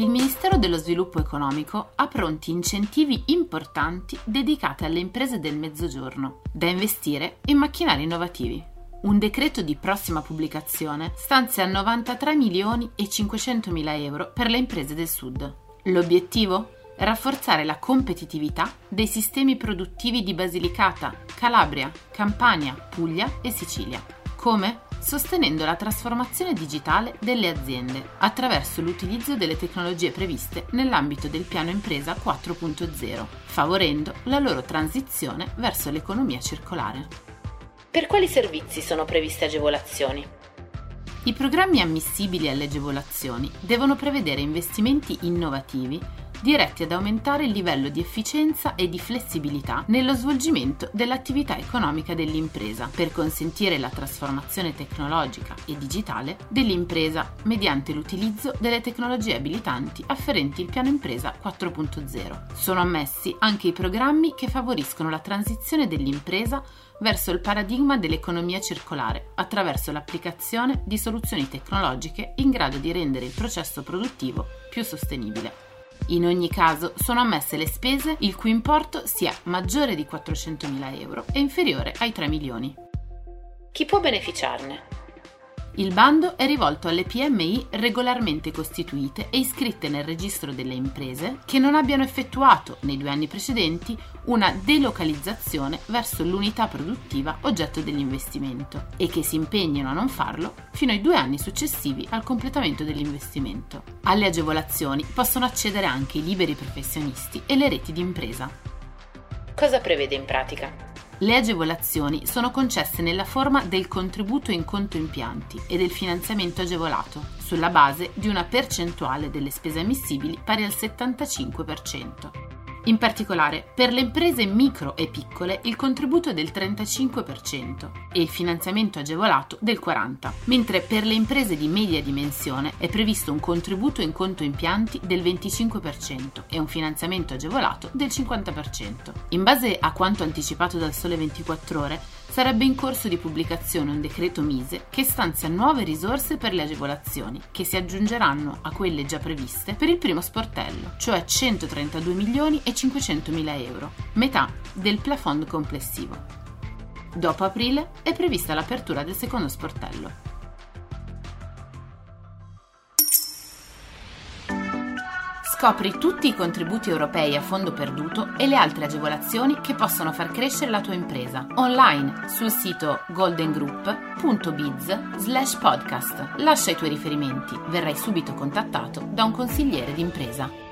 il Ministero dello Sviluppo Economico ha pronti incentivi importanti dedicati alle imprese del Mezzogiorno, da investire in macchinari innovativi. Un decreto di prossima pubblicazione stanzia 93 milioni e 500 mila euro per le imprese del Sud. L'obiettivo? Rafforzare la competitività dei sistemi produttivi di Basilicata, Calabria, Campania, Puglia e Sicilia. Come? Sostenendo la trasformazione digitale delle aziende attraverso l'utilizzo delle tecnologie previste nell'ambito del piano impresa 4.0, favorendo la loro transizione verso l'economia circolare. Per quali servizi sono previste agevolazioni? I programmi ammissibili alle agevolazioni devono prevedere investimenti innovativi diretti ad aumentare il livello di efficienza e di flessibilità nello svolgimento dell'attività economica dell'impresa per consentire la trasformazione tecnologica e digitale dell'impresa mediante l'utilizzo delle tecnologie abilitanti afferenti il piano impresa 4.0. Sono ammessi anche i programmi che favoriscono la transizione dell'impresa verso il paradigma dell'economia circolare attraverso l'applicazione di soluzioni tecnologiche in grado di rendere il processo produttivo più sostenibile. In ogni caso sono ammesse le spese il cui importo sia maggiore di 400.000 euro e inferiore ai 3 milioni. Chi può beneficiarne? Il bando è rivolto alle PMI regolarmente costituite e iscritte nel registro delle imprese che non abbiano effettuato nei due anni precedenti una delocalizzazione verso l'unità produttiva oggetto dell'investimento e che si impegnino a non farlo fino ai due anni successivi al completamento dell'investimento. Alle agevolazioni possono accedere anche i liberi professionisti e le reti di impresa. Cosa prevede in pratica? Le agevolazioni sono concesse nella forma del contributo in conto impianti e del finanziamento agevolato, sulla base di una percentuale delle spese ammissibili pari al 75%. In particolare, per le imprese micro e piccole il contributo è del 35% e il finanziamento agevolato del 40%, mentre per le imprese di media dimensione è previsto un contributo in conto impianti del 25% e un finanziamento agevolato del 50%. In base a quanto anticipato dal Sole 24 ore, sarebbe in corso di pubblicazione un decreto Mise che stanzia nuove risorse per le agevolazioni, che si aggiungeranno a quelle già previste per il primo sportello, cioè 132 milioni e 500 mila euro, metà del plafond complessivo. Dopo aprile è prevista l'apertura del secondo sportello. Scopri tutti i contributi europei a fondo perduto e le altre agevolazioni che possono far crescere la tua impresa online sul sito goldengroup.biz slash podcast. Lascia i tuoi riferimenti, verrai subito contattato da un consigliere d'impresa.